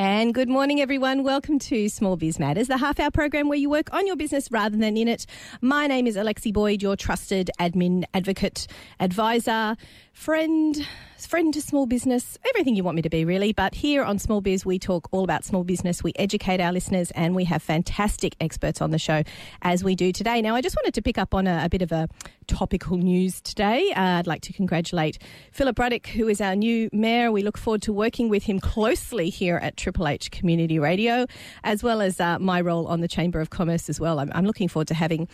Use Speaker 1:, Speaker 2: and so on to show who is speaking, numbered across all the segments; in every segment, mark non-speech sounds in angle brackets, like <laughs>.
Speaker 1: And good morning, everyone. Welcome to Small Biz Matters, the half hour program where you work on your business rather than in it. My name is Alexi Boyd, your trusted admin, advocate, advisor, friend, friend to small business, everything you want me to be, really. But here on Small Biz, we talk all about small business. We educate our listeners and we have fantastic experts on the show as we do today. Now, I just wanted to pick up on a, a bit of a topical news today. Uh, I'd like to congratulate Philip Ruddock, who is our new mayor. We look forward to working with him closely here at Triple H Community Radio, as well as uh, my role on the Chamber of Commerce as well. I'm, I'm looking forward to having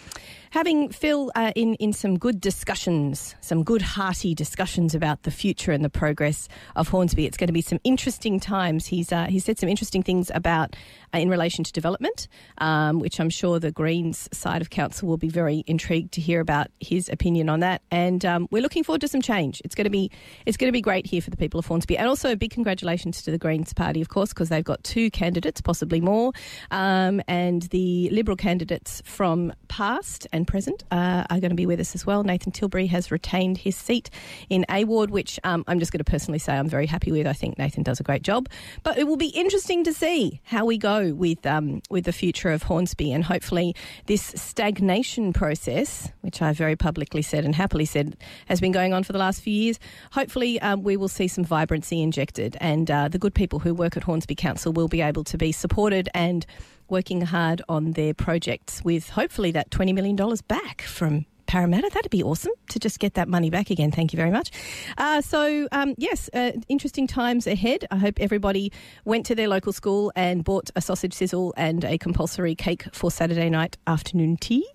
Speaker 1: having Phil uh, in in some good discussions, some good hearty discussions about the future and the progress of Hornsby. It's going to be some interesting times. He's uh, he said some interesting things about in relation to development, um, which I'm sure the Greens side of council will be very intrigued to hear about his opinion on that. And um, we're looking forward to some change. It's going to be it's going to be great here for the people of Hornsby, and also a big congratulations to the Greens party, of course, because they've got two candidates, possibly more, um, and the Liberal candidates from past and present uh, are going to be with us as well. Nathan Tilbury has retained his seat in A Ward, which um, I'm just going to personally say I'm very happy with. I think Nathan does a great job, but it will be interesting to see how we go with um, with the future of Hornsby, and hopefully this stagnation process, which I very publicly said and happily said has been going on for the last few years. Hopefully, um, we will see some vibrancy injected, and uh, the good people who work at Hornsby Council will be able to be supported and working hard on their projects with hopefully that $20 million back from Parramatta. That'd be awesome to just get that money back again. Thank you very much. Uh, so, um, yes, uh, interesting times ahead. I hope everybody went to their local school and bought a sausage sizzle and a compulsory cake for Saturday night afternoon tea.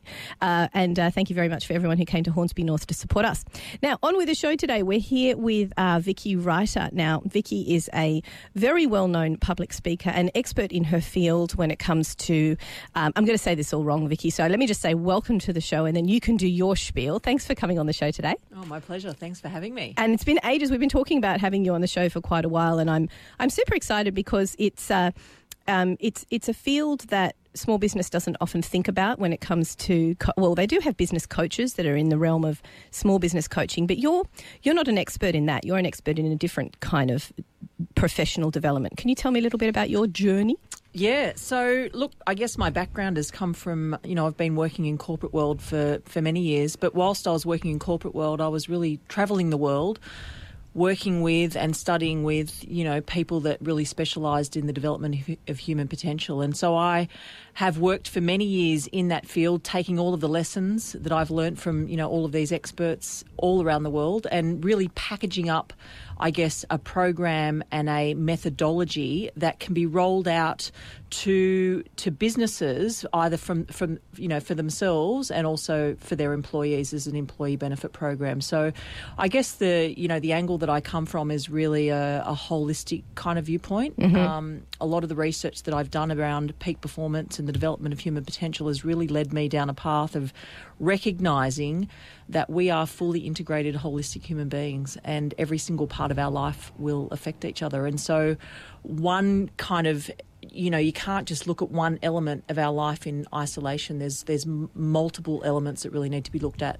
Speaker 1: Uh, and uh, thank you very much for everyone who came to Hornsby North to support us. Now, on with the show today, we're here with uh, Vicki Writer. Now, Vicki is a very well known public speaker and expert in her field when it comes to, um, I'm going to say this all wrong, Vicki. So let me just say welcome to the show and then you can do your spiel. Thanks for coming on the show today.
Speaker 2: Oh, my pleasure. Thanks for having me.
Speaker 1: And it's been ages. We've been talking about having you on the show for quite a while, and I'm I'm super excited because it's uh, um, it's it's a field that small business doesn't often think about when it comes to co- well they do have business coaches that are in the realm of small business coaching but you're you're not an expert in that. You're an expert in a different kind of professional development. Can you tell me a little bit about your journey?
Speaker 2: Yeah, so look, I guess my background has come from, you know, I've been working in corporate world for, for many years, but whilst I was working in corporate world, I was really travelling the world, working with and studying with, you know, people that really specialised in the development of, of human potential. And so I have worked for many years in that field, taking all of the lessons that I've learnt from, you know, all of these experts all around the world and really packaging up, I guess, a program and a methodology that can be rolled out to to businesses either from from you know for themselves and also for their employees as an employee benefit program. So, I guess the you know the angle that I come from is really a, a holistic kind of viewpoint. Um, a lot of the research that I've done around peak performance and the development of human potential has really led me down a path of recognizing that we are fully integrated, holistic human beings, and every single part of our life will affect each other. And so, one kind of you know you can't just look at one element of our life in isolation there's there's multiple elements that really need to be looked at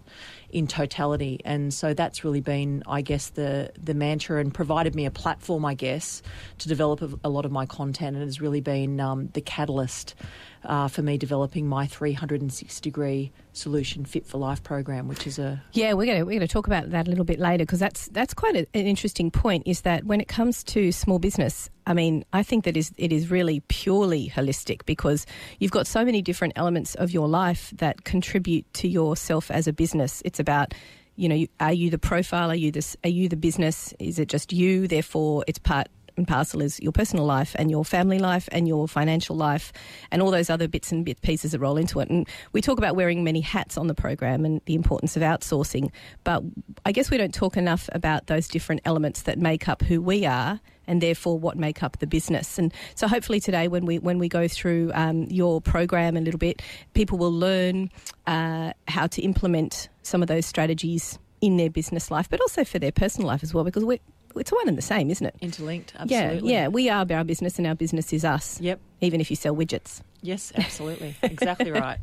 Speaker 2: in totality and so that's really been i guess the the mantra and provided me a platform i guess to develop a, a lot of my content and has really been um, the catalyst uh, for me developing my 360 degree solution fit for life program which is a
Speaker 1: Yeah, we're going to we're going to talk about that a little bit later because that's that's quite a, an interesting point. Is that when it comes to small business, I mean, I think that is it is really purely holistic because you've got so many different elements of your life that contribute to yourself as a business. It's about you know, are you the profile? Are you this? Are you the business? Is it just you? Therefore, it's part and parcel is your personal life and your family life and your financial life and all those other bits and bit pieces that roll into it. And we talk about wearing many hats on the program and the importance of outsourcing, but I guess we don't talk enough about those different elements that make up who we are and therefore what make up the business. And so hopefully today when we when we go through um, your program a little bit, people will learn uh, how to implement some of those strategies in their business life, but also for their personal life as well, because we it's all one and the same, isn't it?
Speaker 2: interlinked absolutely
Speaker 1: Yeah, yeah. We are our business, and our business is us.
Speaker 2: Yep.
Speaker 1: Even if you sell widgets.
Speaker 2: yes absolutely exactly <laughs> right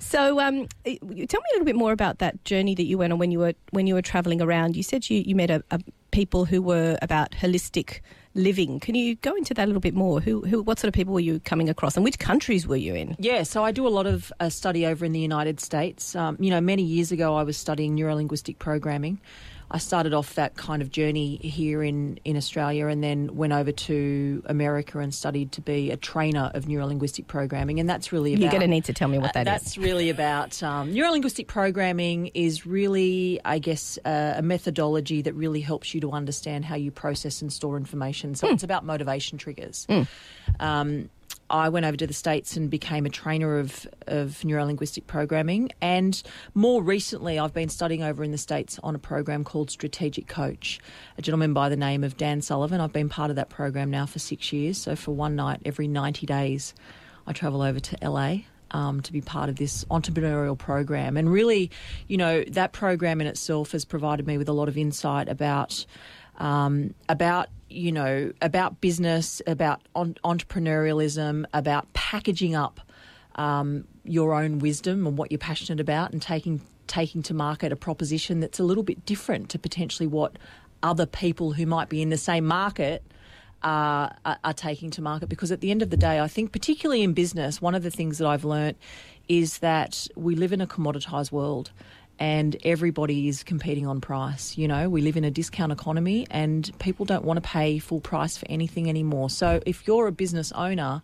Speaker 1: So, um, tell me a little bit more about that journey that you went on when you were when you were travelling around. You said you you met a, a people who were about holistic living. Can you go into that a little bit more? Who, who, what sort of people were you coming across, and which countries were you in?
Speaker 2: Yeah, so I do a lot of uh, study over in the United States. Um, you know, many years ago, I was studying neurolinguistic programming. I started off that kind of journey here in, in Australia and then went over to America and studied to be a trainer of neurolinguistic programming. And that's really about.
Speaker 1: You're going to need to tell me what that
Speaker 2: uh, that's really about. Um, neurolinguistic programming is really, I guess, uh, a methodology that really helps you to understand how you process and store information. So mm. it's about motivation triggers. Mm. Um, I went over to the States and became a trainer of, of neurolinguistic programming. And more recently, I've been studying over in the States on a program called Strategic Coach, a gentleman by the name of Dan Sullivan. I've been part of that program now for six years. So for one night every 90 days, I travel over to LA um, to be part of this entrepreneurial program. And really, you know, that program in itself has provided me with a lot of insight about um, about you know about business, about on- entrepreneurialism, about packaging up um, your own wisdom and what you're passionate about, and taking taking to market a proposition that's a little bit different to potentially what other people who might be in the same market are, are, are, taking to market. Because at the end of the day, I think, particularly in business, one of the things that I've learnt is that we live in a commoditized world and everybody is competing on price. You know, we live in a discount economy and people don't want to pay full price for anything anymore. So if you're a business owner,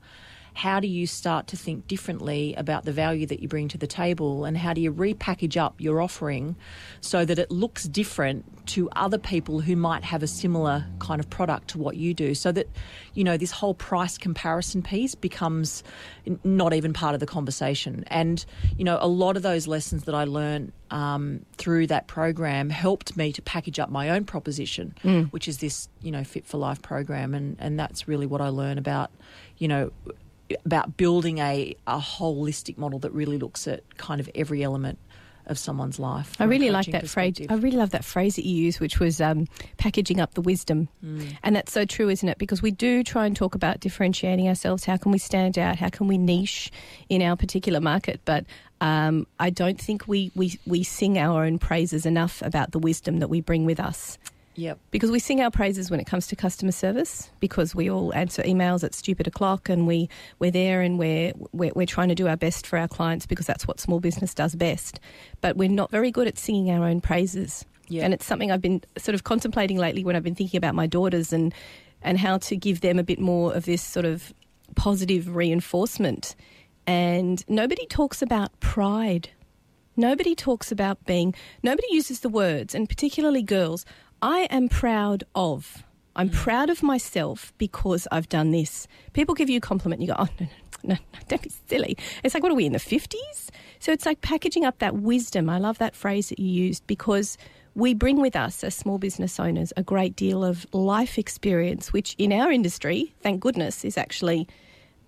Speaker 2: how do you start to think differently about the value that you bring to the table and how do you repackage up your offering so that it looks different to other people who might have a similar kind of product to what you do so that you know this whole price comparison piece becomes not even part of the conversation and you know a lot of those lessons that I learned um, through that program helped me to package up my own proposition mm. which is this you know fit for life program and and that's really what I learn about you know about building a, a holistic model that really looks at kind of every element of someone's life.
Speaker 1: I really like that phrase. I really love that phrase that you use, which was um, packaging up the wisdom. Mm. And that's so true, isn't it? Because we do try and talk about differentiating ourselves. How can we stand out? How can we niche in our particular market? But um, I don't think we, we, we sing our own praises enough about the wisdom that we bring with us.
Speaker 2: Yep.
Speaker 1: Because we sing our praises when it comes to customer service because we all answer emails at stupid o'clock and we, we're there and we're, we're, we're trying to do our best for our clients because that's what small business does best. But we're not very good at singing our own praises. Yep. And it's something I've been sort of contemplating lately when I've been thinking about my daughters and, and how to give them a bit more of this sort of positive reinforcement. And nobody talks about pride. Nobody talks about being, nobody uses the words, and particularly girls, I am proud of. I'm mm. proud of myself because I've done this. People give you a compliment, you go, oh, no, no, no, don't be silly. It's like, what are we in the 50s? So it's like packaging up that wisdom. I love that phrase that you used because we bring with us as small business owners a great deal of life experience, which in our industry, thank goodness, is actually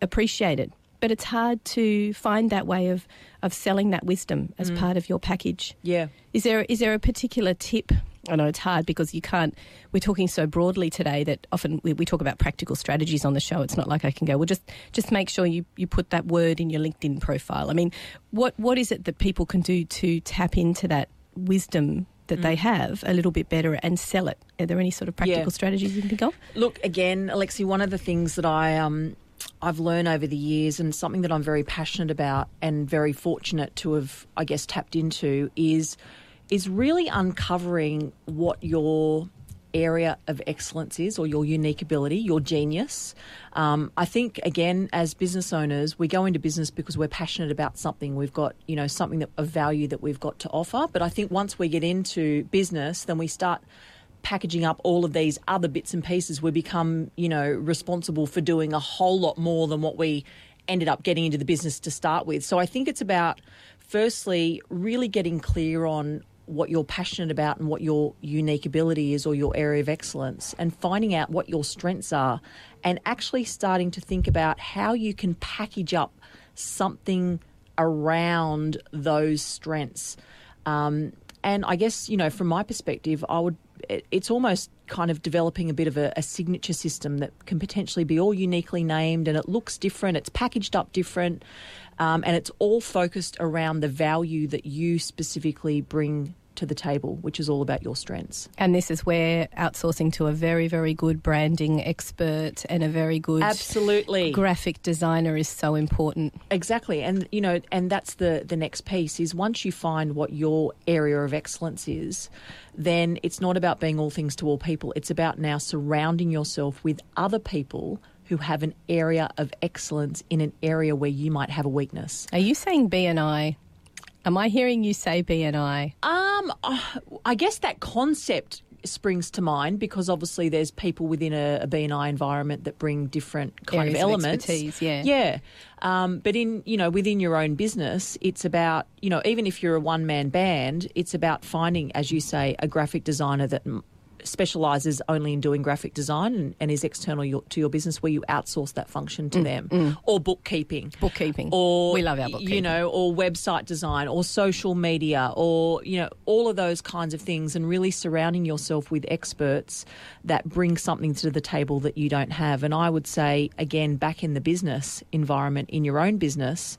Speaker 1: appreciated. But it's hard to find that way of, of selling that wisdom as mm. part of your package.
Speaker 2: Yeah.
Speaker 1: Is there is there a particular tip I know it's hard because you can't. We're talking so broadly today that often we, we, talk about practical strategies on the show. It's not like I can go. Well, just just make sure you, you put that word in your LinkedIn profile. I mean, what what is it that people can do to tap into that wisdom that mm. they have a little bit better and sell it? Are there any sort of practical yeah. strategies you can think of?
Speaker 2: Look, again, Alexi, one of the things that I um, I've learned over the years, and something that I'm very passionate about and very fortunate to have, I guess, tapped into is is really uncovering what your area of excellence is or your unique ability, your genius. Um, I think again, as business owners, we go into business because we're passionate about something. We've got you know something that, of value that we've got to offer. But I think once we get into business, then we start packaging up all of these other bits and pieces. We become you know responsible for doing a whole lot more than what we ended up getting into the business to start with. So I think it's about firstly really getting clear on what you're passionate about and what your unique ability is or your area of excellence and finding out what your strengths are and actually starting to think about how you can package up something around those strengths. Um, and I guess, you know, from my perspective, I would, it's almost kind of developing a bit of a, a, signature system that can potentially be all uniquely named and it looks different, it's packaged up different, um, and it's all focused around the value that you specifically bring to the table, which is all about your strengths.
Speaker 1: And this is where outsourcing to a very, very good branding expert and a very good
Speaker 2: absolutely
Speaker 1: graphic designer is so important.
Speaker 2: Exactly, and you know, and that's the the next piece is once you find what your area of excellence is, then it's not about being all things to all people. It's about now surrounding yourself with other people who have an area of excellence in an area where you might have a weakness.
Speaker 1: Are you saying BNI? Am I hearing you say BNI?
Speaker 2: Um, uh, I guess that concept springs to mind because obviously there's people within a, a BNI environment that bring different kind
Speaker 1: Areas
Speaker 2: of elements.
Speaker 1: expertise, yeah.
Speaker 2: Yeah. Um, but in, you know, within your own business, it's about, you know, even if you're a one man band, it's about finding, as you say, a graphic designer that specialises only in doing graphic design and, and is external your, to your business where you outsource that function to
Speaker 1: Mm,
Speaker 2: them or bookkeeping
Speaker 1: Bookkeeping.
Speaker 2: or
Speaker 1: We love our bookkeeping.
Speaker 2: you know or website design or social media or you know all of those kinds of things and really surrounding yourself with experts that bring something to the table that you don't have and i would say again back in the business environment in your own business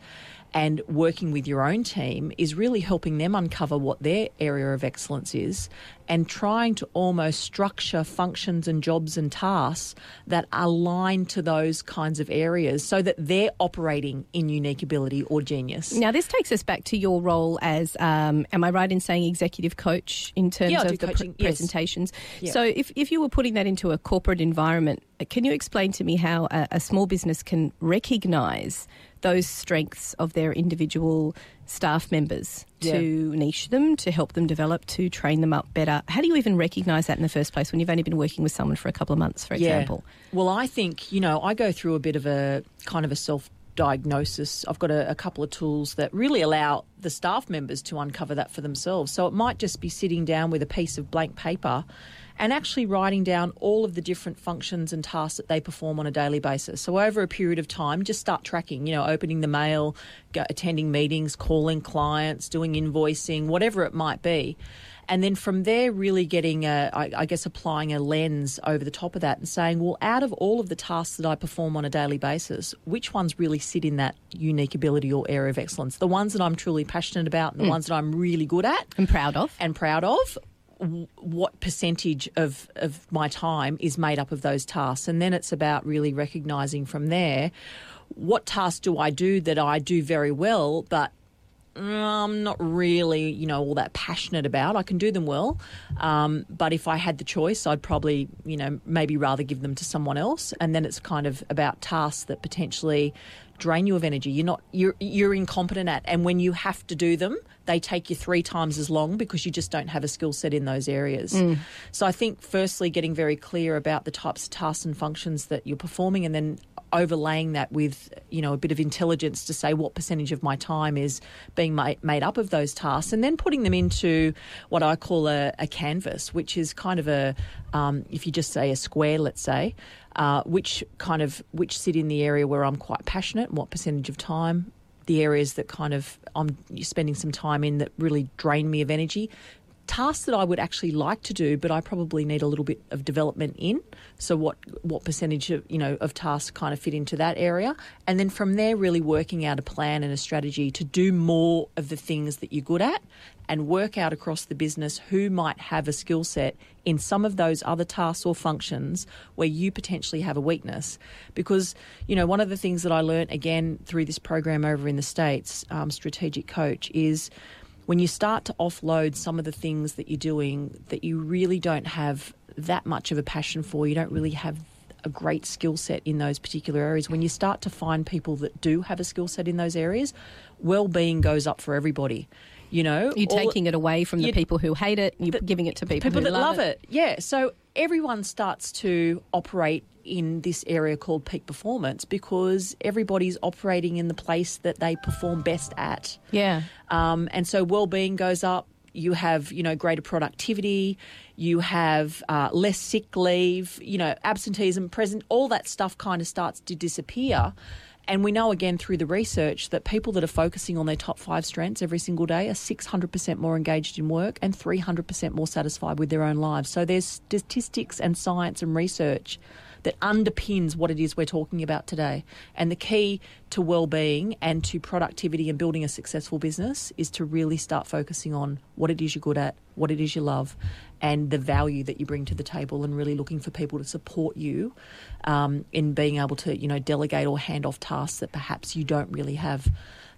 Speaker 2: and working with your own team is really helping them uncover what their area of excellence is and trying to almost structure functions and jobs and tasks that align to those kinds of areas so that they're operating in unique ability or genius.
Speaker 1: Now, this takes us back to your role as, um, am I right in saying executive coach in terms
Speaker 2: Yeah,
Speaker 1: of the
Speaker 2: coaching, yes.
Speaker 1: presentations?
Speaker 2: Yeah.
Speaker 1: So, if, if you were putting that into a corporate environment, can you explain to me how a, a small business can recognise those strengths of their individual staff members
Speaker 2: Yeah.
Speaker 1: to niche them, to help them develop, to train them up better? How do you even recognise that in the first place when you've only been working with someone for a couple of months, for example?
Speaker 2: Well, I think, you know, I go through a bit of a kind of a self diagnosis. I've got a, a couple of tools that really allow the staff members to uncover that for themselves. So it might just be sitting down with a piece of blank paper and actually writing down all of the different functions and tasks that they perform on a daily basis. So over a period of time, just start tracking, you know, opening the mail, go, attending meetings, calling clients, doing invoicing, whatever it might be. And then from there, really getting, a, I, I guess, applying a lens over the top of that and saying, well, out of all of the tasks that I perform on a daily basis, which ones really sit in that unique ability or area of excellence? The ones that I'm truly passionate about and the hmm. ones that I'm really good at
Speaker 1: And proud of?
Speaker 2: and proud of. What percentage of, of my time is made up of those tasks? And then it's about really recognizing from there what tasks do I do that I do very well, but I'm not really, you know, all that passionate about. I can do them well, um, but if I had the choice, I'd probably, you know, maybe rather give them to someone else. And then it's kind of about tasks that potentially drain you of energy. You're not, you're you're incompetent at, and when you have to do them, they take you three times as long because you just don't have a skill set in those areas. Mm. So I think, firstly, getting very clear about the types of tasks and functions that you're performing, and then overlaying that with you know a bit of intelligence to say what percentage of my time is being made, up of those tasks and then putting them into what I call a, a canvas which is kind of a um, if you just say a square let's say uh, which kind of which sit in the area where I'm quite passionate and what percentage of time the areas that kind of I'm spending some time in that really drain me of energy tasks that I would actually like to do, but I probably need a little bit of development in. So what what percentage of you know of tasks kind of fit into that area, and then from there really working out a plan and a strategy to do more of the things that you're good at, and work out across the business who might have a skill set in some of those other tasks or functions where you potentially have a weakness. Because you know one of the things that I learned again through this program over in the states, um, strategic coach is when you start to offload some of the things that you're doing that you really don't have that much of a passion for, you don't really have a great skill set in those particular areas. When you start to find people that do have a skill set in those areas, well-being goes up for everybody. You know,
Speaker 1: You're taking it away from the people who hate it, you're giving it to people,
Speaker 2: people
Speaker 1: who
Speaker 2: that love it. Yeah. So everyone starts to operate in this area called peak performance because everybody's operating in the place that they perform best at.
Speaker 1: Yeah.
Speaker 2: Um, and so well-being goes up. You have, you know, greater productivity. You have uh, less sick leave. You know, absenteeism, present, all that stuff kind of starts to disappear. And we know again through the research that people that are focusing on their top five strengths every single day are 600% more engaged in work and 300% more satisfied with their own lives. So there's statistics and science and research that underpins what it is we're talking about today. And the key to well-being and to productivity and building a successful business is to really start focusing on what it is you're good at, what it is you love, and the value that you bring to the table, and really looking for people to support you um, in being able to, you know, delegate or hand off tasks that perhaps you don't really have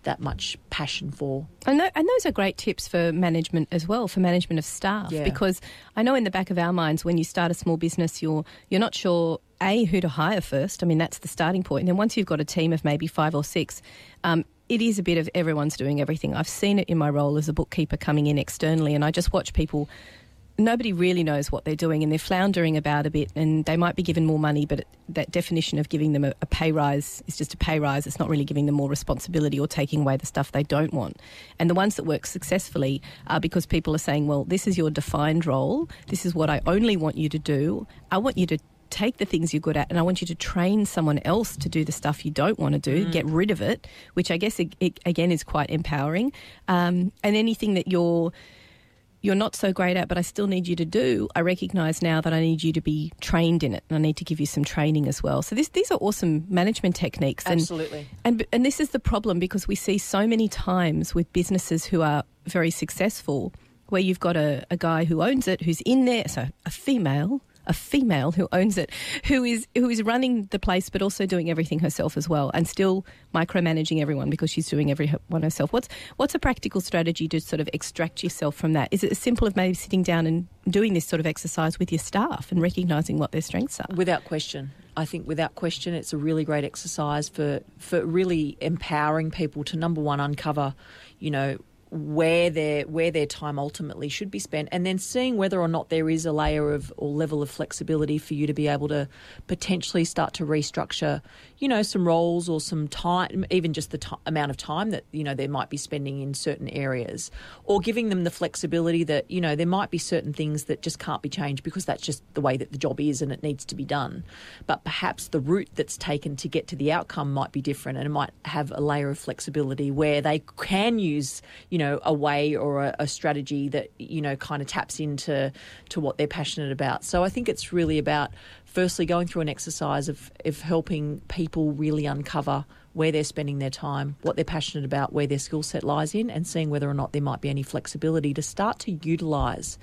Speaker 2: that much passion for.
Speaker 1: And, th- and those are great tips for management as well, for management of staff,
Speaker 2: Yeah.
Speaker 1: because I know in the back of our minds, when you start a small business, you're you're not sure a who to hire first. I mean, that's the starting point. And then once you've got a team of maybe five or six. Um, it is a bit of everyone's doing everything. I've seen it in my role as a bookkeeper coming in externally, and I just watch people nobody really knows what they're doing and they're floundering about a bit and they might be given more money but that definition of giving them a, a pay rise is just a pay rise. It's not really giving them more responsibility or taking away the stuff they don't want. And the ones that work successfully are because people are saying well this is your defined role. This is what i only want you to do. I want you to take the things you're good at and I want you to train someone else to do the stuff you don't want to do, get rid of it, which I guess it, it, again is quite empowering. Um, and anything that you're you're not so great at, but I still need you to do, I recognise now that I need you to be trained in it, and I need to give you some training as well. So this, these are awesome management techniques, and
Speaker 2: Absolutely.
Speaker 1: and and this is the problem because we see so many times with businesses who are very successful, where you've got a, a guy who owns it, who's in there, so a female. A female who owns it, who is who is running the place, but also doing everything herself as well, and still micromanaging everyone because she's doing everyone herself. What's what's a practical strategy to sort of extract yourself from that? Is it as simple as maybe sitting down and doing this sort of exercise with your staff and recognizing what their strengths are?
Speaker 2: Without question. I think without question it's a really great exercise for for really empowering people to number one uncover, you know, where their where their time ultimately should be spent and then seeing whether or not there is a layer of or level of flexibility for you to be able to potentially start to restructure you know some roles or some time even just the ti amount of time that you know they might be spending in certain areas or giving them the flexibility that you know there might be certain things that just can't be changed because that's just the way that the job is and it needs to be done. But perhaps the route that's taken to get to the outcome might be different and it might have a layer of flexibility where they can use you know a way or a, a strategy that you know kind of taps into to what they're passionate about. So i think it's really about firstly going through an exercise of, of helping people really uncover where they're spending their time, what they're passionate about, where their skill set lies in, and seeing whether or not there might be any flexibility to start to utilise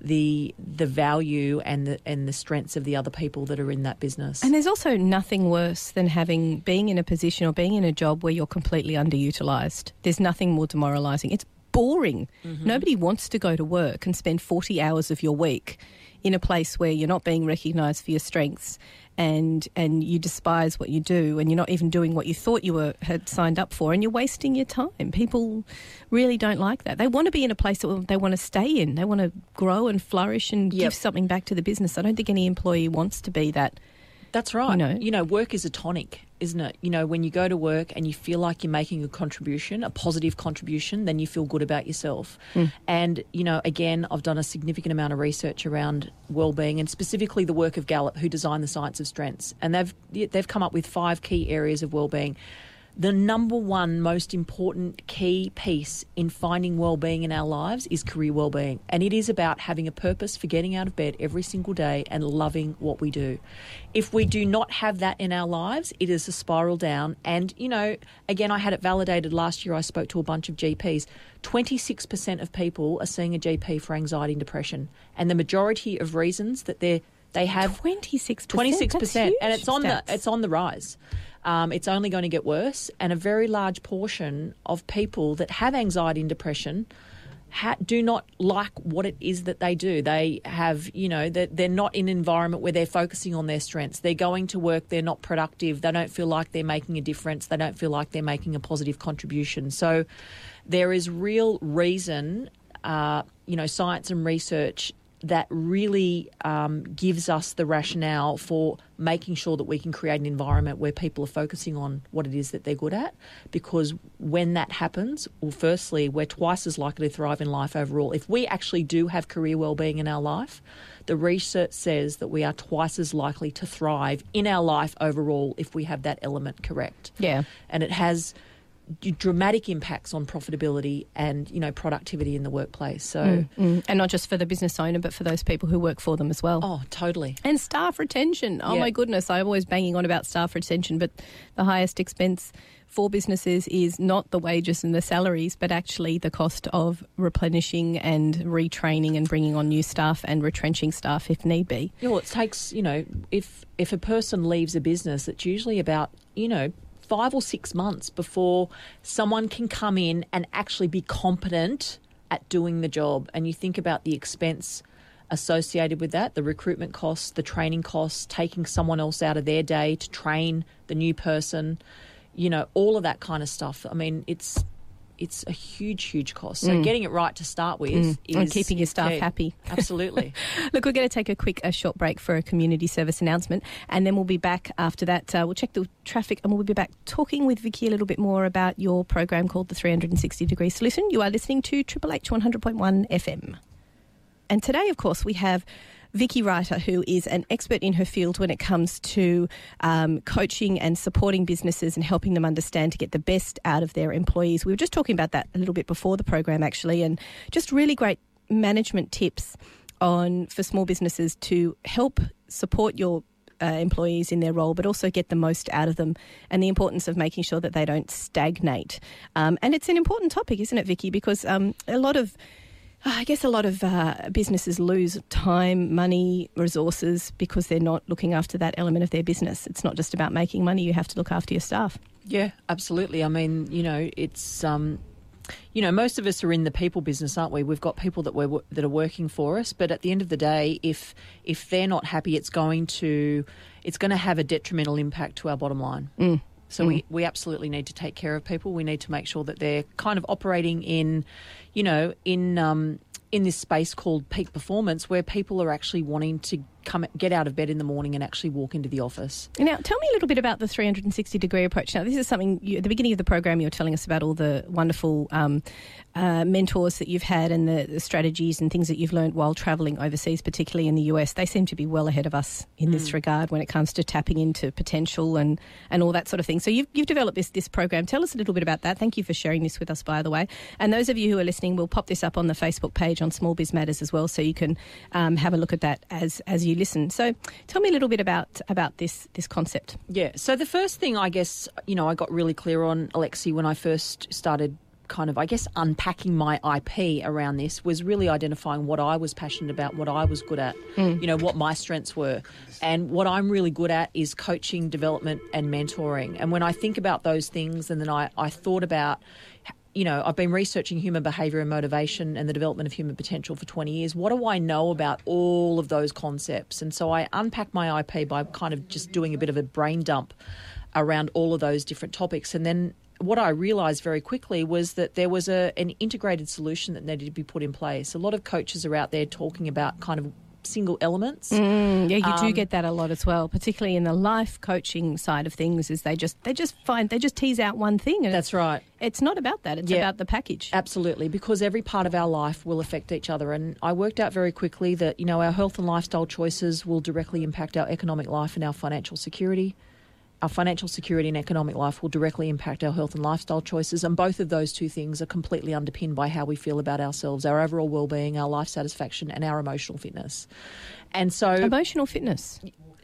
Speaker 2: the the value and the and the strengths of the other people that are in that business.
Speaker 1: And there's also nothing worse than having being in a position or being in a job where you're completely underutilized. There's nothing more demoralizing. It's boring. Mm-hmm. Nobody wants to go to work and spend 40 hours of your week in a place where you're not being recognized for your strengths and and you despise what you do and you're not even doing what you thought you were had signed up for and you're wasting your time. People really don't like that. They want to be in a place that they want to stay in. They want to grow and flourish and
Speaker 2: Yep.
Speaker 1: give something back to the business. I don't think any employee wants to be that
Speaker 2: That's right.
Speaker 1: You know.
Speaker 2: work is a tonic, isn't it? You know, when you go to work and you feel like you're making a contribution, a positive contribution, then you feel good about yourself. Hmm. And, you know, again, I've done a significant amount of research around well-being and specifically the work of Gallup, who designed the science of strengths. And they've they've come up with five key areas of well-being. The number one most important key piece in finding well-being in our lives is career well-being, and it is about having a purpose for getting out of bed every single day and loving what we do. If we do not have that in our lives, it is a spiral down. And you know, again, I had it validated last year. I spoke to a bunch of GPs. Twenty-six percent of people are seeing a GP for anxiety and depression, and the majority of reasons that they they have
Speaker 1: 26%.
Speaker 2: 26% and it's on the it's on the rise. Um, it's only going to get worse, and a very large portion of people that have anxiety and depression ha- do not like what it is that they do. They have, you know, they're, they're not in an environment where they're focusing on their strengths. They're going to work, they're not productive. They don't feel like they're making a difference. They don't feel like they're making a positive contribution. So there is real reason, uh, you know, science and research that really um, gives us the rationale for making sure that we can create an environment where people are focusing on what it is that they're good at. Because when that happens, well, firstly, we're twice as likely to thrive in life overall. If we actually do have career well-being in our life, the research says that we are twice as likely to thrive in our life overall if we have that element correct
Speaker 1: Yeah.
Speaker 2: and it has dramatic impacts on profitability and you know productivity in the workplace. So,
Speaker 1: mm, mm. and not just for the business owner, but for those people who work for them as well.
Speaker 2: Oh, totally.
Speaker 1: And staff retention. Oh
Speaker 2: Yeah.
Speaker 1: my goodness, I'm always banging on about staff retention, but the highest expense for businesses is not the wages and the salaries, but actually the cost of replenishing and retraining and bringing on new staff and retrenching staff if need be.
Speaker 2: Yeah, well, it takes you know if if a person leaves a business, it's usually about you know five or six months before someone can come in and actually be competent at doing the job. And you think about the expense associated with that, the recruitment costs, the training costs, taking someone else out of their day to train the new person, you know, all of that kind of stuff. I mean, it's it's a huge, huge cost. So getting it right to start with is
Speaker 1: Mm. and keeping your staff
Speaker 2: key.
Speaker 1: happy. <laughs>
Speaker 2: Absolutely.
Speaker 1: Look, we're going to take a quick, a short break for a community service announcement, and then we'll be back after that. Uh, we'll check the traffic, and we'll be back talking with Vicki a little bit more about your program called the 360 Degree Solution. You are listening to Triple H 100.1 FM. And today, of course, we have Vicki Writer, who is an expert in her field when it comes to um, coaching and supporting businesses and helping them understand to get the best out of their employees. We were just talking about that a little bit before the program, actually, and just really great management tips on for small businesses to help support your uh, employees in their role, but also get the most out of them, and the importance of making sure that they don't stagnate. Um, and it's an important topic, isn't it, Vicki? Because um, a lot of I guess a lot of uh, businesses lose time, money, resources because they're not looking after that element of their business. It's not just about making money, you have to look after your staff.
Speaker 2: Yeah, absolutely. I mean, you know, it's um, you know, most of us are in the people business, aren't we? We've got people that we're that are working for us, but at the end of the day, if if they're not happy, it's going to it's going to have a detrimental impact to our bottom line.
Speaker 1: Mm.
Speaker 2: So we, we absolutely need to take care of people. We need to make sure that they're kind of operating in, you know, in um, in this space called peak performance, where people are actually wanting to come get out of bed in the morning and actually walk into the office.
Speaker 1: Now, tell me a little bit about the 360 degree approach. Now, this is something you, at the beginning of the program you were telling us about all the wonderful um, uh, mentors that you've had and the, the strategies and things that you've learned while travelling overseas, particularly in the US. They seem to be well ahead of us in this regard when it comes to tapping into potential and, and all that sort of thing. So you've, you've developed this this program. Tell us a little bit about that. Thank you for sharing this with us, by the way. And those of you who are listening, we'll pop this up on the Facebook page on Small Biz Matters as well, so you can um, have a look at that as as you listen. So tell me a little bit about about this this concept.
Speaker 2: Yeah. So the first thing I guess, you know, I got really clear on, Alexi, when I first started kind of, I guess, unpacking my IP around this was really identifying what I was passionate about, what I was good at, mm. you know, what my strengths were. And what I'm really good at is coaching, development, and mentoring. And when I think about those things, and then I, I thought about, you know, I've been researching human behavior and motivation and the development of human potential for 20 years. What do I know about all of those concepts? And so I unpack my IP by kind of just doing a bit of a brain dump around all of those different topics. And then what I realized very quickly was that there was a, an integrated solution that needed to be put in place. A lot of coaches are out there talking about kind of single elements.
Speaker 1: Mm, yeah, you
Speaker 2: Um,
Speaker 1: do get that a lot as well, particularly in the life coaching side of things. Is they just they just find they just tease out one thing, and
Speaker 2: That's right.
Speaker 1: it's not about that. It's
Speaker 2: Yeah.
Speaker 1: about the package.
Speaker 2: Absolutely, because every part of our life will affect each other. And I worked out very quickly that, you know, our health and lifestyle choices will directly impact our economic life and our financial security. Our financial security and economic life will directly impact our health and lifestyle choices. And both of those two things are completely underpinned by how we feel about ourselves, our overall well being, our life satisfaction, and our emotional fitness. And so.
Speaker 1: Emotional fitness.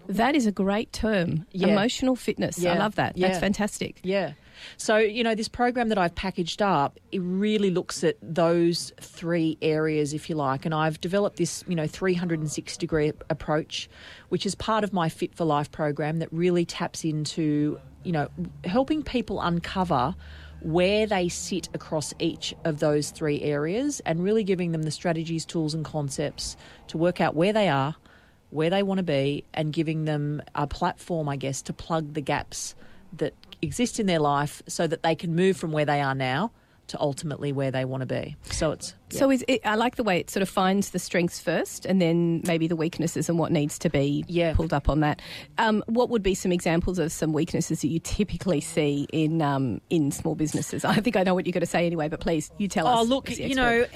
Speaker 1: That is a great term.
Speaker 2: Yeah.
Speaker 1: Emotional fitness. I love that. That's fantastic.
Speaker 2: Yeah. So, you know, this program that I've packaged up, it really looks at those three areas, if you like. And I've developed this, you know, 360 degree approach, which is part of my Fit for Life program that really taps into, you know, helping people uncover where they sit across each of those three areas and really giving them the strategies, tools, and concepts to work out where they are, where they want to be, and giving them a platform, I guess, to plug the gaps that exist in their life so that they can move from where they are now to ultimately where they want to be. So it's
Speaker 1: So is it, I like the way it sort of finds the strengths first, and then maybe the weaknesses and what needs to be
Speaker 2: Yeah.
Speaker 1: pulled up on that. Um, what would be some examples of some weaknesses that you typically see in um, in small businesses? <laughs> I think I know what you're going to say anyway, but please you tell us.
Speaker 2: Oh, look, you know.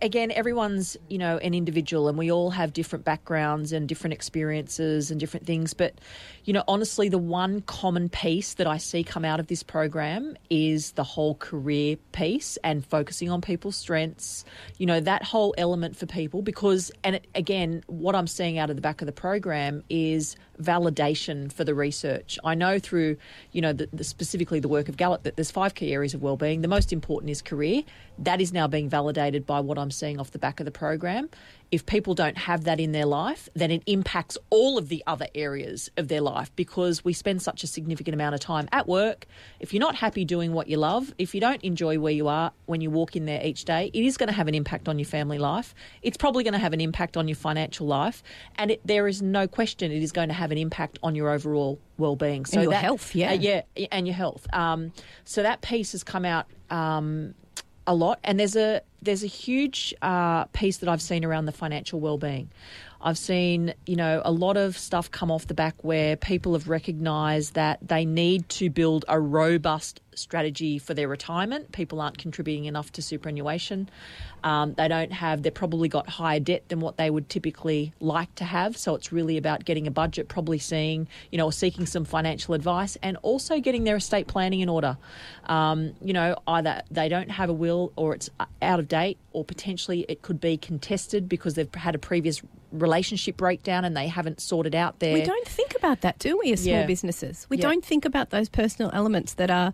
Speaker 2: Again, everyone's you know an individual, and we all have different backgrounds and different experiences and different things. But you know, honestly, the one common piece that I see come out of this program is the whole career piece and focusing on people's strengths. You know, that whole element for people because, and it, again, what I'm seeing out of the back of the program is validation for the research. I know through, you know, the, the, specifically the work of Gallup that there's five key areas of well-being. The most important is career. That is now being validated by what I'm seeing off the back of the program if people don't have that in their life, then it impacts all of the other areas of their life because we spend such a significant amount of time at work. If you're not happy doing what you love, if you don't enjoy where you are when you walk in there each day, it is going to have an impact on your family life. It's probably going to have an impact on your financial life. And it, there is no question it is going to have an impact on your overall well-being.
Speaker 1: So and your that, health, yeah. Uh,
Speaker 2: yeah, and your health. Um, so that piece has come out um, a lot, and there's a there's a huge uh, piece that I've seen around the financial well-being. I've seen, you know, a lot of stuff come off the back where people have recognised that they need to build a robust strategy for their retirement. People aren't contributing enough to superannuation. Um, they don't have, they've probably got higher debt than what they would typically like to have. So it's really about getting a budget, probably seeing, you know, seeking some financial advice and also getting their estate planning in order. Um, you know, either they don't have a will or it's out of date or potentially it could be contested because they've had a previous relationship breakdown and they haven't sorted out their.
Speaker 1: We don't think about that, do we, as small yeah. businesses? We yeah. don't think about those personal elements that are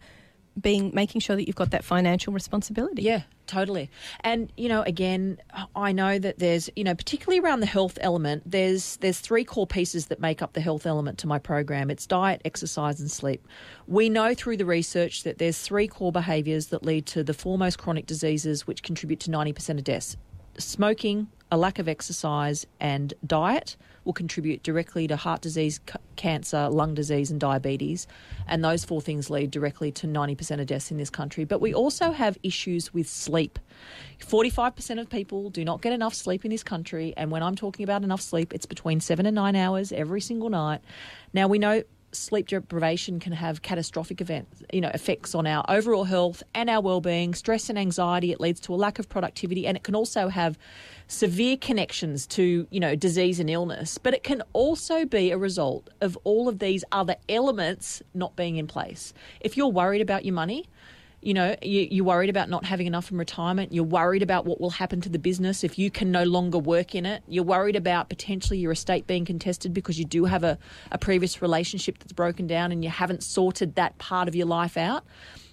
Speaker 1: being making sure that you've got that financial responsibility.
Speaker 2: Yeah, totally. And you know, again, I know that there's you know, particularly around the health element, there's there's three core pieces that make up the health element to my program. It's diet, exercise, and sleep. We know through the research that there's three core behaviours that lead to the foremost chronic diseases, which contribute to ninety percent of deaths: smoking, a lack of exercise, and diet will contribute directly to heart disease, c- cancer, lung disease, and diabetes. And those four things lead directly to 90% of deaths in this country. But we also have issues with sleep. 45% of people do not get enough sleep in this country. And when I'm talking about enough sleep, it's between seven and nine hours every single night. Now, we know sleep deprivation can have catastrophic events, you know, effects on our overall health and our well-being, stress and anxiety. It leads to a lack of productivity, and it can also have severe connections to, you know, disease and illness. But it can also be a result of all of these other elements not being in place. If you're worried about your money, you know, you, are worried about not having enough in retirement. You're worried about what will happen to the business if you can no longer work in it. You're worried about potentially your estate being contested because you do have a, a previous relationship that's broken down and you haven't sorted that part of your life out.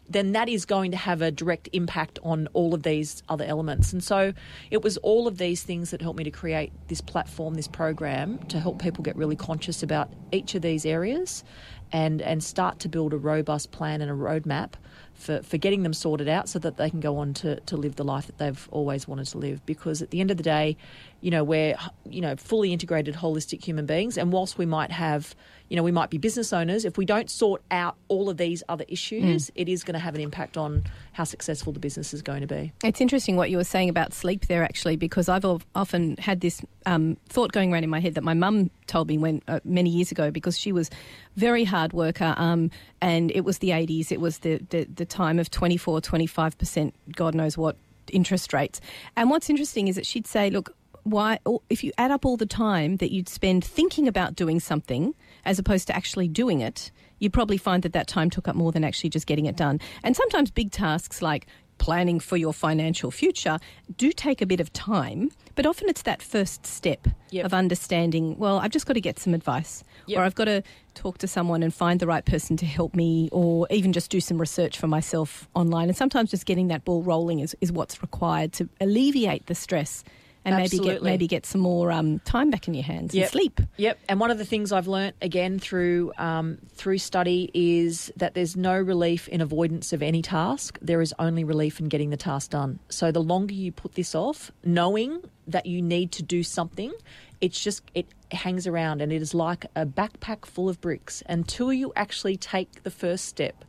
Speaker 2: Then that is going to have a direct impact on all of these other elements. And so it was all of these things that helped me to create this platform, this program, to help people get really conscious about each of these areas and, and start to build a robust plan and a roadmap for, for getting them sorted out so that they can go on to, to live the life that they've always wanted to live. Because at the end of the day, you know, we're, you know, fully integrated, holistic human beings. And whilst we might have, you know, we might be business owners, if we don't sort out all of these other issues, mm. it is going to have an impact on how successful the business is going to be.
Speaker 1: It's interesting what you were saying about sleep there, actually, because I've often had this um, thought going around in my head that my mum told me when uh, many years ago because she was very hard worker um, and it was the 80s, it was the, the, the time of 24, 25%, God knows what interest rates. And what's interesting is that she'd say, look, why if you add up all the time that you'd spend thinking about doing something as opposed to actually doing it you'd probably find that that time took up more than actually just getting it done and sometimes big tasks like planning for your financial future do take a bit of time but often it's that first step yep. of understanding well i've just got to get some advice yep. or i've got to talk to someone and find the right person to help me or even just do some research for myself online and sometimes just getting that ball rolling is, is what's required to alleviate the stress and Absolutely. maybe get maybe get some more um, time back in your hands
Speaker 2: yep.
Speaker 1: and sleep.
Speaker 2: Yep. And one of the things I've learnt again through um, through study is that there's no relief in avoidance of any task. There is only relief in getting the task done. So the longer you put this off, knowing that you need to do something, it's just it hangs around and it is like a backpack full of bricks until you actually take the first step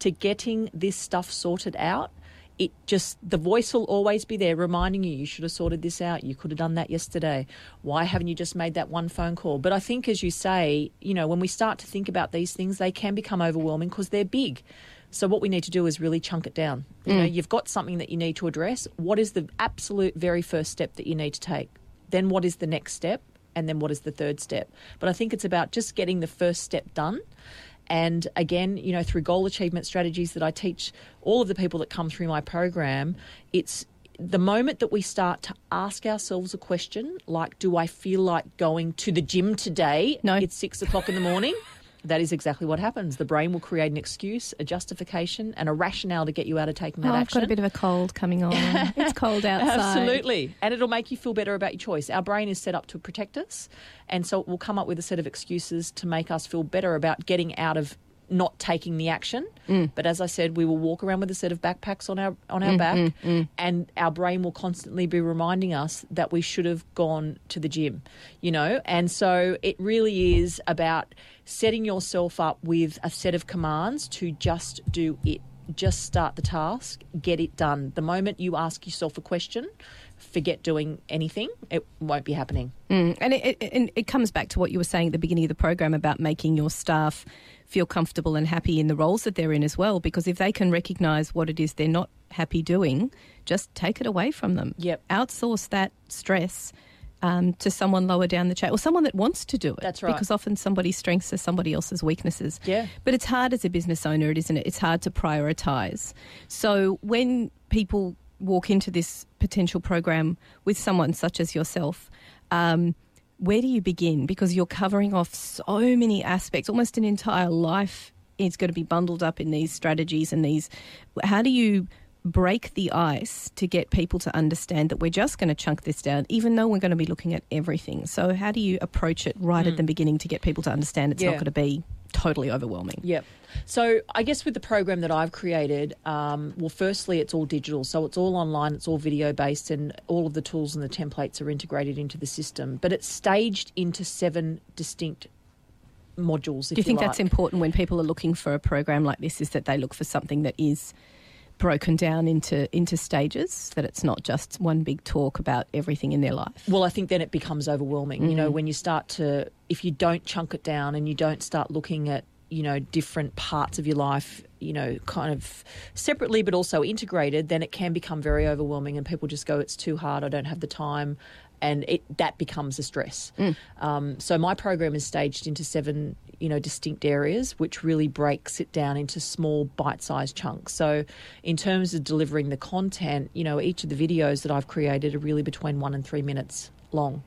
Speaker 2: to getting this stuff sorted out it just the voice will always be there reminding you you should have sorted this out you could have done that yesterday why haven't you just made that one phone call but i think as you say you know when we start to think about these things they can become overwhelming because they're big So what we need to do is really chunk it down. You know, mm. you've got something that you need to address. What is the absolute very first step that you need to take? Then what is the next step? And then what is the third step? But I think it's about just getting the first step done. And again, you know, through goal achievement strategies that I teach all of the people that come through my program, it's the moment that we start to ask ourselves a question like, Do I feel like going to the gym today?
Speaker 1: No.
Speaker 2: It's six o'clock in the morning. That is exactly what happens. The brain will create an excuse, a justification, and a rationale to get you out of taking that
Speaker 1: Oh, I've
Speaker 2: action.
Speaker 1: got a bit of a cold coming on. <laughs> it's cold outside.
Speaker 2: Absolutely. And it'll make you feel better about your choice. Our brain is set up to protect us. And so it will come up with a set of excuses to make us feel better about getting out of not taking the action.
Speaker 1: Mm.
Speaker 2: But as I said, we will walk around with a set of backpacks on our on our mm, back mm, mm. and our brain will constantly be reminding us that we should have gone to the gym. You know? And so it really is about setting yourself up with a set of commands to just do it just start the task, get it done. The moment you ask yourself a question, forget doing anything, it won't be happening.
Speaker 1: Mm. And it, it, and it comes back to what you were saying at the beginning of the program about making your staff feel comfortable and happy in the roles that they're in as well. Because if they can recognise what it is they're not happy doing, just take it away from them.
Speaker 2: Yep.
Speaker 1: Outsource that stress. Um, to someone lower down the chain or someone that wants to do it.
Speaker 2: That's right.
Speaker 1: Because often somebody's strengths are somebody else's weaknesses.
Speaker 2: Yeah.
Speaker 1: But it's hard as a business owner, isn't it? It's hard to prioritise. So when people walk into this potential program with someone such as yourself, um, where do you begin? Because you're covering off so many aspects, almost an entire life is going to be bundled up in these strategies and these. How do you break the ice to get people to understand that we're just going to chunk this down, even though we're going to be looking at everything? So, how do you approach it right at the beginning to get people to understand it's not
Speaker 2: Mm.
Speaker 1: Going to be totally overwhelming?
Speaker 2: Yep. So I guess with the program that I've created, um, well, firstly, it's all digital, so it's all online, it's all video based, and all of the tools and the templates are integrated into the system. But it's staged into seven distinct modules. If
Speaker 1: Do you think that's
Speaker 2: like.
Speaker 1: important when people are looking for a program like this? Is that they look for something that is broken down into into stages? That it's not just one big talk about everything in their life.
Speaker 2: Well, I think then it becomes overwhelming. You know, mm-hmm. when you start to, if you don't chunk it down and you don't start looking at, you know, different parts of your life, you know, kind of separately but also integrated, then it can become very overwhelming and people just go, it's too hard, I don't have the time. And it, that becomes a stress. Um, so my program is staged into seven, you know, distinct areas, which really breaks it down into small bite-sized chunks. So, in terms of delivering the content, you know, each of the videos that I've created are really between one and three minutes long.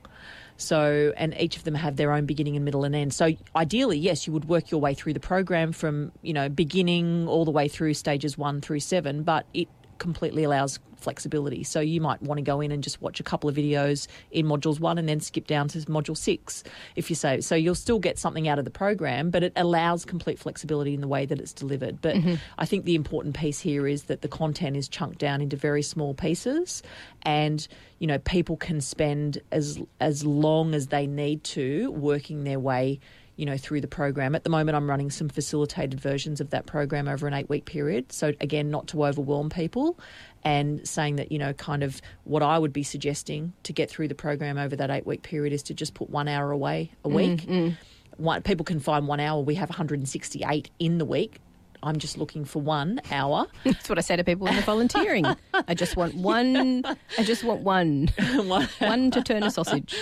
Speaker 2: So, and each of them have their own beginning and middle and end. So, ideally, yes, you would work your way through the program from, you know, beginning all the way through stages one through seven, but it completely allows flexibility. So, you might want to go in and just watch a couple of videos in modules one and then skip down to module six, if you say. So, you'll still get something out of the program, but it allows complete flexibility in the way that it's delivered. But mm-hmm. I think the important piece here is that the content is chunked down into very small pieces and you know people can spend as as long as they need to working their way you know through the program at the moment i'm running some facilitated versions of that program over an 8 week period so again not to overwhelm people and saying that you know kind of what i would be suggesting to get through the program over that 8 week period is to just put 1 hour away a mm, week mm. one, people can find 1 hour we have 168 in the week I'm just looking for one hour. <laughs>
Speaker 1: That's what I say to people when they're volunteering. I just want <laughs> one. I just want one. <laughs>
Speaker 2: One-
Speaker 1: One to turn a sausage.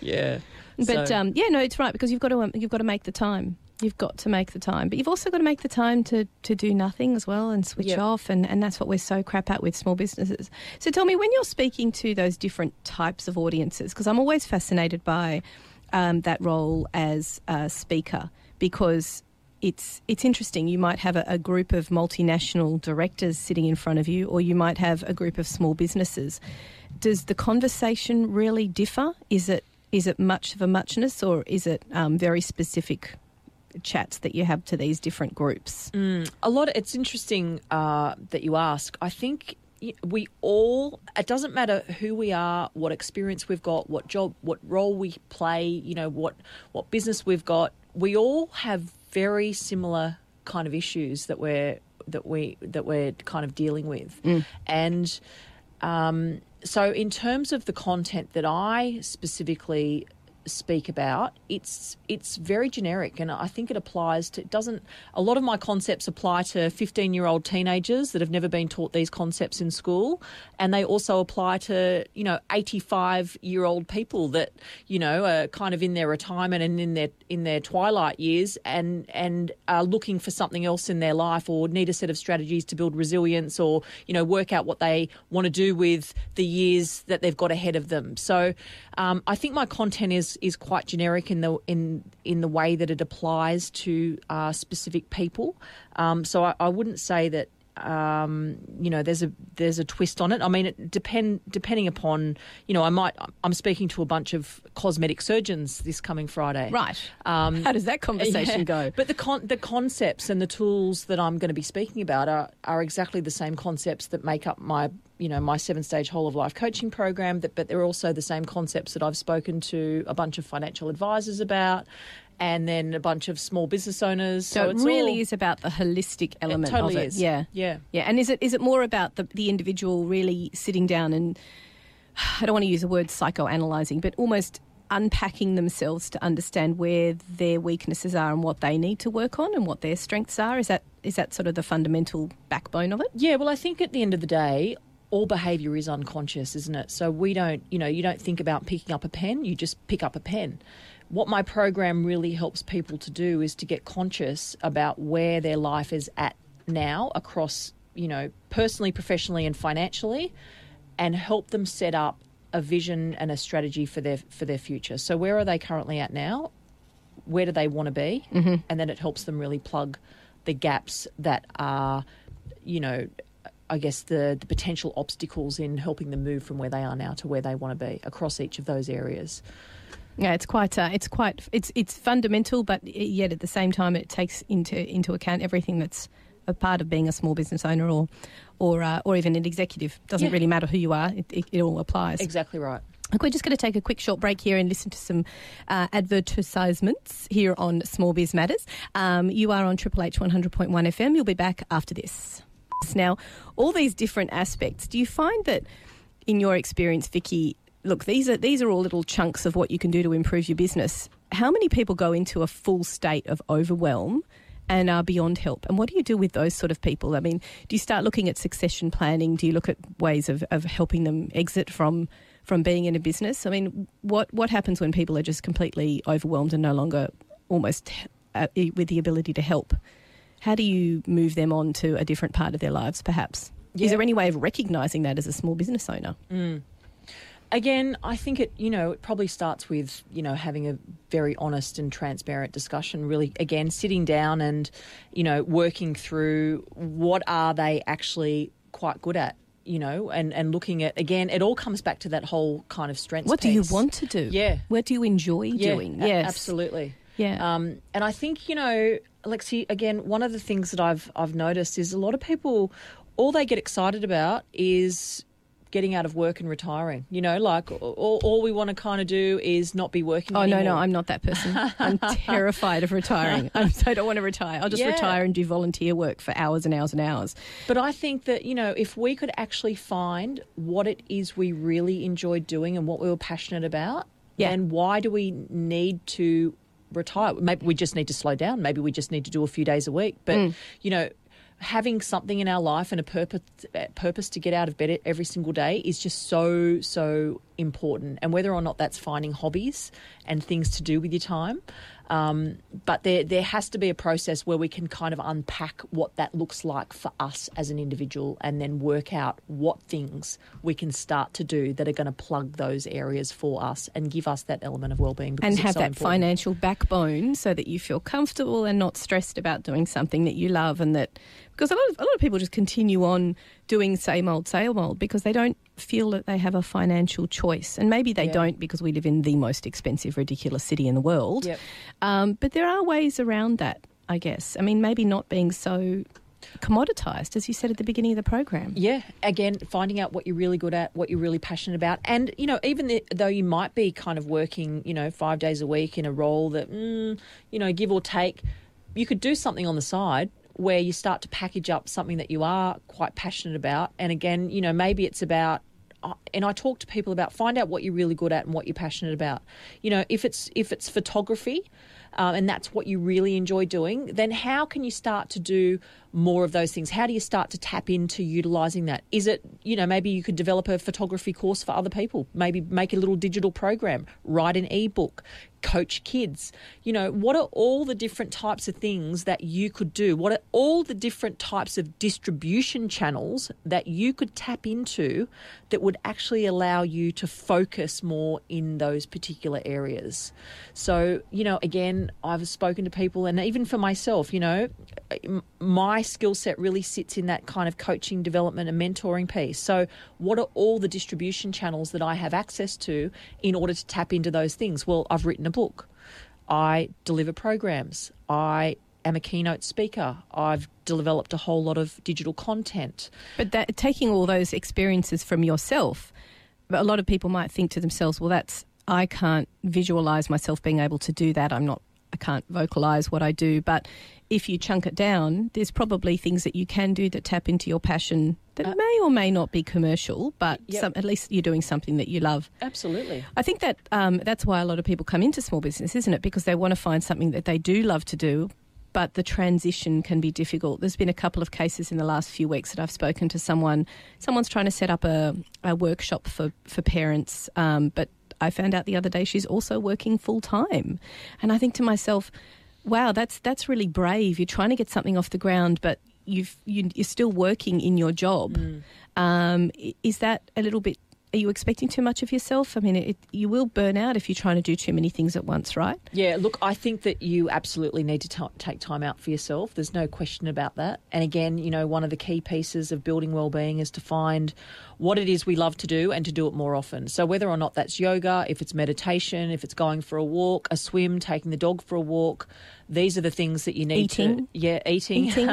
Speaker 2: yeah.
Speaker 1: But
Speaker 2: So-
Speaker 1: um, yeah, no, it's right because you've got to um, you've got to make the time. You've got to make the time, but you've also got to make the time to, to do nothing as well and switch
Speaker 2: Yep.
Speaker 1: off, and, and that's what we're so crap at with small businesses. So tell me, when you're speaking to those different types of audiences, because I'm always fascinated by um, that role as a speaker because it's it's interesting. You might have a, a group of multinational directors sitting in front of you, or you might have a group of small businesses. Does the conversation really differ? Is it is it much of a muchness, or is it um, very specific chats that you have to these different groups?
Speaker 2: a lot. Of, it's interesting uh, that you ask. I think we all. It doesn't matter who we are, what experience we've got, what job, what role we play. You know what what business we've got. We all have very similar kind of issues that we're that we that we're kind of dealing with, and. Um, so, in terms of the content that I specifically speak about, it's it's very generic, and I think it applies to. It doesn't a lot of my concepts apply to fifteen year old teenagers that have never been taught these concepts in school, and they also apply to you know eighty five year old people that you know are kind of in their retirement and in their in their twilight years, and and are looking for something else in their life, or need a set of strategies to build resilience, or you know work out what they want to do with the years that they've got ahead of them. So um, I think my content is is quite generic in the in in the way that it applies to uh, specific people. Um, so I, I, wouldn't say that um, you know there's a there's a twist on it. I mean, it depend depending upon you know I might I'm speaking to a bunch of cosmetic surgeons this coming Friday.
Speaker 1: Right. Um, How does that conversation yeah, go?
Speaker 2: But the con- the concepts and the tools that I'm going to be speaking about are are exactly the same concepts that make up my you know my seven stage whole of life coaching program. That but they're also the same concepts that I've spoken to a bunch of financial advisors about and then a bunch of small business owners.
Speaker 1: So, so it really all, is about the holistic element
Speaker 2: it totally
Speaker 1: of it.
Speaker 2: Is.
Speaker 1: Yeah,
Speaker 2: yeah,
Speaker 1: yeah. And is it is it more about the the individual really sitting down and <sighs> I don't want to use the word psychoanalyzing, but almost unpacking themselves to understand where their weaknesses are and what they need to work on and what their strengths are. Is that is that sort of the fundamental backbone of it?
Speaker 2: Yeah. Well, I think at the end of the day, all behaviour is unconscious, isn't it? So we don't, you know, you don't think about picking up a pen, you just pick up a pen what my program really helps people to do is to get conscious about where their life is at now across, you know, personally, professionally, and financially, and help them set up a vision and a strategy for their for their future. So where are they currently at now? Where do they want to be?
Speaker 1: Mm-hmm.
Speaker 2: And then it helps them really plug the gaps that are, you know, I guess the, the potential obstacles in helping them move from where they are now to where they want to be across each of those areas.
Speaker 1: Yeah, it's quite uh, it's quite it's it's fundamental, but yet at the same time it takes into into account everything that's a part of being a small business owner or or uh, or even an executive. Doesn't
Speaker 2: yeah.
Speaker 1: really matter who you are; it, it, it all applies.
Speaker 2: Exactly right.
Speaker 1: Look, we're just going to take a quick short break here and listen to some uh, advertisements here on Small Biz Matters. Um, you are on Triple H 100.1 FM. You'll be back after this. Now, all these different aspects, do you find that in your experience, Vicki, look, these are these are all little chunks of what you can do to improve your business. How many people go into a full state of overwhelm and are beyond help? And what do you do with those sort of people? I mean, do you start looking at succession planning? Do you look at ways of, of helping them exit from from being in a business? I mean, what what happens when people are just completely overwhelmed and no longer almost uh, with the ability to help? How do you move them on to a different part of their lives, perhaps? Yeah. Is there any way of recognizing that as a small business owner?
Speaker 2: Mm again, I think it, you know, it probably starts with, you know, having a very honest and transparent discussion, really, again, sitting down and, you know, working through what are they actually quite good at you know, and, and looking at again, it all comes back to that whole kind of strengths.
Speaker 1: What
Speaker 2: piece.
Speaker 1: do you want to do?
Speaker 2: Yeah.
Speaker 1: What do you enjoy
Speaker 2: yeah,
Speaker 1: doing?
Speaker 2: A-
Speaker 1: yes,
Speaker 2: absolutely.
Speaker 1: Yeah.
Speaker 2: Um, and I think you know, Alexi, again, one of the things that I've I've noticed is a lot of people, all they get excited about is getting out of work and retiring. You know, like all, all we want to kind of do is not be working.
Speaker 1: Oh
Speaker 2: anymore.
Speaker 1: no, no, I'm not that person. I'm <laughs> terrified of retiring. I'm, I do not want to retire. I'll just yeah. retire and do volunteer work for hours and hours and hours.
Speaker 2: But I think that you know, if we could actually find what it is we really enjoyed doing and what we were passionate about,
Speaker 1: yeah.
Speaker 2: and why do we need to retire? Maybe we just need to slow down. Maybe we just need to do a few days a week. But
Speaker 1: mm.
Speaker 2: you know, having something in our life and a purpose purpose to get out of bed every single day is just so so important and whether or not that's finding hobbies and things to do with your time um, but there there has to be a process where we can kind of unpack what that looks like for us as an individual, and then work out what things we can start to do that are going to plug those areas for us and give us that element of well-being.
Speaker 1: And have
Speaker 2: so
Speaker 1: that
Speaker 2: important.
Speaker 1: financial backbone so that you feel comfortable and not stressed about doing something that you love, and that because a lot of a lot of people just continue on doing same old same old because they don't feel that they have a financial choice, and maybe they
Speaker 2: yeah.
Speaker 1: don't because we live in the most expensive, ridiculous city in the world.
Speaker 2: Yep.
Speaker 1: Um, but there are ways around that, I guess. I mean, maybe not being so commoditized, as you said at the beginning of the program.
Speaker 2: Yeah, again, finding out what you're really good at, what you're really passionate about, and you know, even the, though you might be kind of working, you know, five days a week in a role that, mm, you know, give or take, you could do something on the side where you start to package up something that you are quite passionate about. And again, you know, maybe it's about and I talk to people about find out what you're really good at and what you're passionate about. You know, if it's if it's photography, um, and that's what you really enjoy doing, then how can you start to do more of those things? How do you start to tap into utilizing that? Is it, you know, maybe you could develop a photography course for other people, maybe make a little digital program, write an ebook, coach kids. You know, what are all the different types of things that you could do? What are all the different types of distribution channels that you could tap into that would actually allow you to focus more in those particular areas? So, you know, again, I've spoken to people, and even for myself, you know, my skill set really sits in that kind of coaching, development, and mentoring piece. So, what are all the distribution channels that I have access to in order to tap into those things? Well, I've written a book, I deliver programs, I am a keynote speaker. I've developed a whole lot of digital content.
Speaker 1: But that, taking all those experiences from yourself, a lot of people might think to themselves, well, that's, I can't visualize myself being able to do that. I'm not, I can't vocalize what I do. But if you chunk it down, there's probably things that you can do that tap into your passion that uh, may or may not be commercial, but yep. some, at least you're doing something that you love.
Speaker 2: Absolutely.
Speaker 1: I think that um, that's why a lot of people come into small business, isn't it? Because they want to find something that they do love to do, but the transition can be difficult. There's been a couple of cases in the last few weeks that I've spoken to someone. Someone's trying to set up a, a workshop for for parents, um, but I found out the other day she's also working full time, and I think to myself Wow, that's that's really brave. You're trying to get something off the ground, but you've you, are still working in your job. Mm. Um, is that a little bit? Are you expecting too much of yourself? I mean, it, you will burn out if you're trying to do too many things at once, right?
Speaker 2: Yeah, look, I think that you absolutely need to t- take time out for yourself. There's no question about that. And again, you know, one of the key pieces of building well-being is to find what it is we love to do and to do it more often. So whether or not that's yoga, if it's meditation, if it's going for a walk, a swim, taking the dog for a walk, these are the things that you need
Speaker 1: eating.
Speaker 2: to yeah eating,
Speaker 1: eating.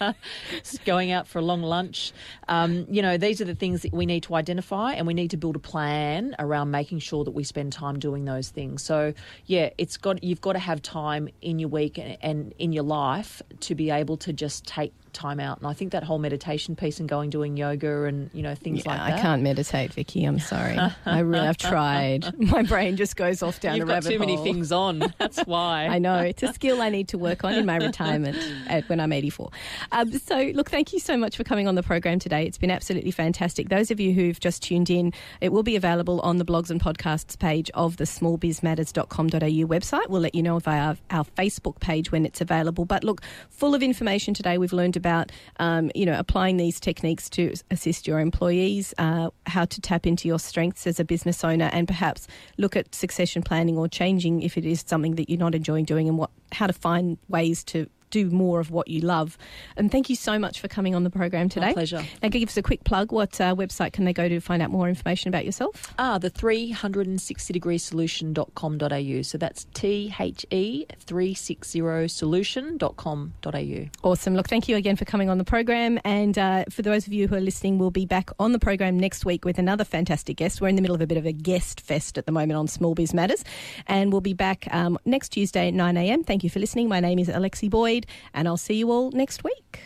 Speaker 1: <laughs>
Speaker 2: going out for a long lunch um, you know these are the things that we need to identify and we need to build a plan around making sure that we spend time doing those things so yeah it's got you've got to have time in your week and, and in your life to be able to just take time out. And I think that whole meditation piece and going doing yoga and you know things
Speaker 1: yeah,
Speaker 2: like that.
Speaker 1: I can't meditate, Vicki. I'm sorry. <laughs> I really have tried. <laughs> My brain just goes off down
Speaker 2: You've
Speaker 1: a rabbit
Speaker 2: got too many things on. That's <laughs> why.
Speaker 1: I know it's a skill I need to work on in my retirement at, when I'm 84. Um, so look, thank you so much for coming on the program today. It's been absolutely fantastic. Those of you who've just tuned in, it will be available on the blogs and podcasts page of the smallbizmatters.com.au website. We'll let you know via our, our Facebook page when it's available. But look, full of information today. We've learned about um, you know applying these techniques to assist your employees, uh, how to tap into your strengths as a business owner, and perhaps look at succession planning or changing if it is something that you're not enjoying doing, and what how to find ways to do more of what you love. And thank you so much for coming on the program today.
Speaker 2: My pleasure.
Speaker 1: Now, give us a quick plug. What uh, website can they go to find out more information about yourself?
Speaker 2: Ah, the 360degree solution.com.au. So that's T H E 360 solution.com.au.
Speaker 1: Awesome. Look, thank you again for coming on the program. And uh, for those of you who are listening, we'll be back on the program next week with another fantastic guest. We're in the middle of a bit of a guest fest at the moment on Small Biz Matters. And we'll be back um, next Tuesday at 9 a.m. Thank you for listening. My name is Alexi Boyd and I'll see you all next week.